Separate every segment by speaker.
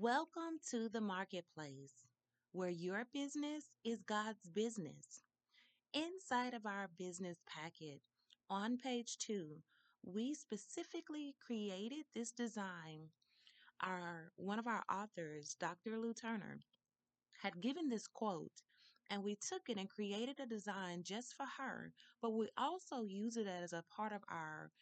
Speaker 1: Welcome to the marketplace, where your business is God's business. Inside of our business packet, on page two, we specifically created this design. Our one of our authors, Dr. Lou Turner, had given this quote, and we took it and created a design just for her, but we also use it as a part of our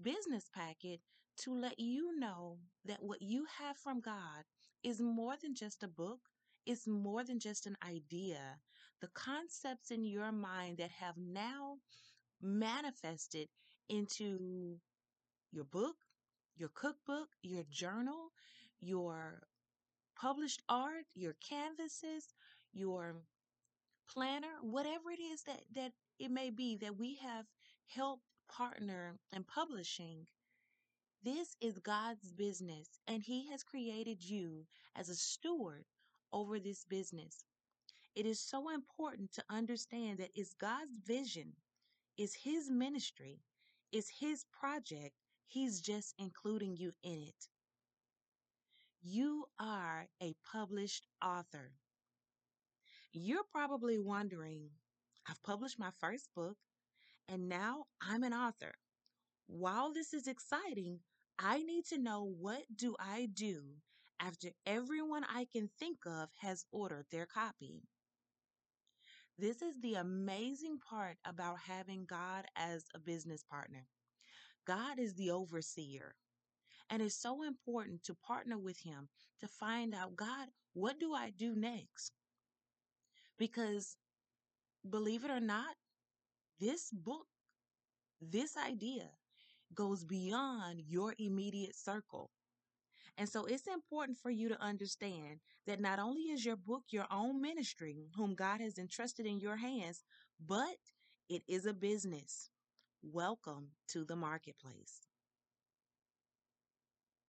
Speaker 1: business packet to let you know that what you have from God is more than just a book, it's more than just an idea. The concepts in your mind that have now manifested into your book, your cookbook, your journal, your published art, your canvases, your planner, whatever it is that, that it may be that we have helped partner in publishing. This is God's business, and He has created you as a steward over this business. It is so important to understand that it's God's vision, it's His ministry, it's His project. He's just including you in it. You are a published author. You're probably wondering, I've published my first book and now I'm an author. While this is exciting, I need to know what do I do after everyone I can think of has ordered their copy. This is the amazing part about having God as a business partner. God is the overseer. And it's so important to partner with Him to find out, God, what do I do next? Because believe it or not, this book, this idea goes beyond your immediate circle. And so it's important for you to understand that not only is your book your own ministry, whom God has entrusted in your hands, but it is a business. Welcome to the marketplace.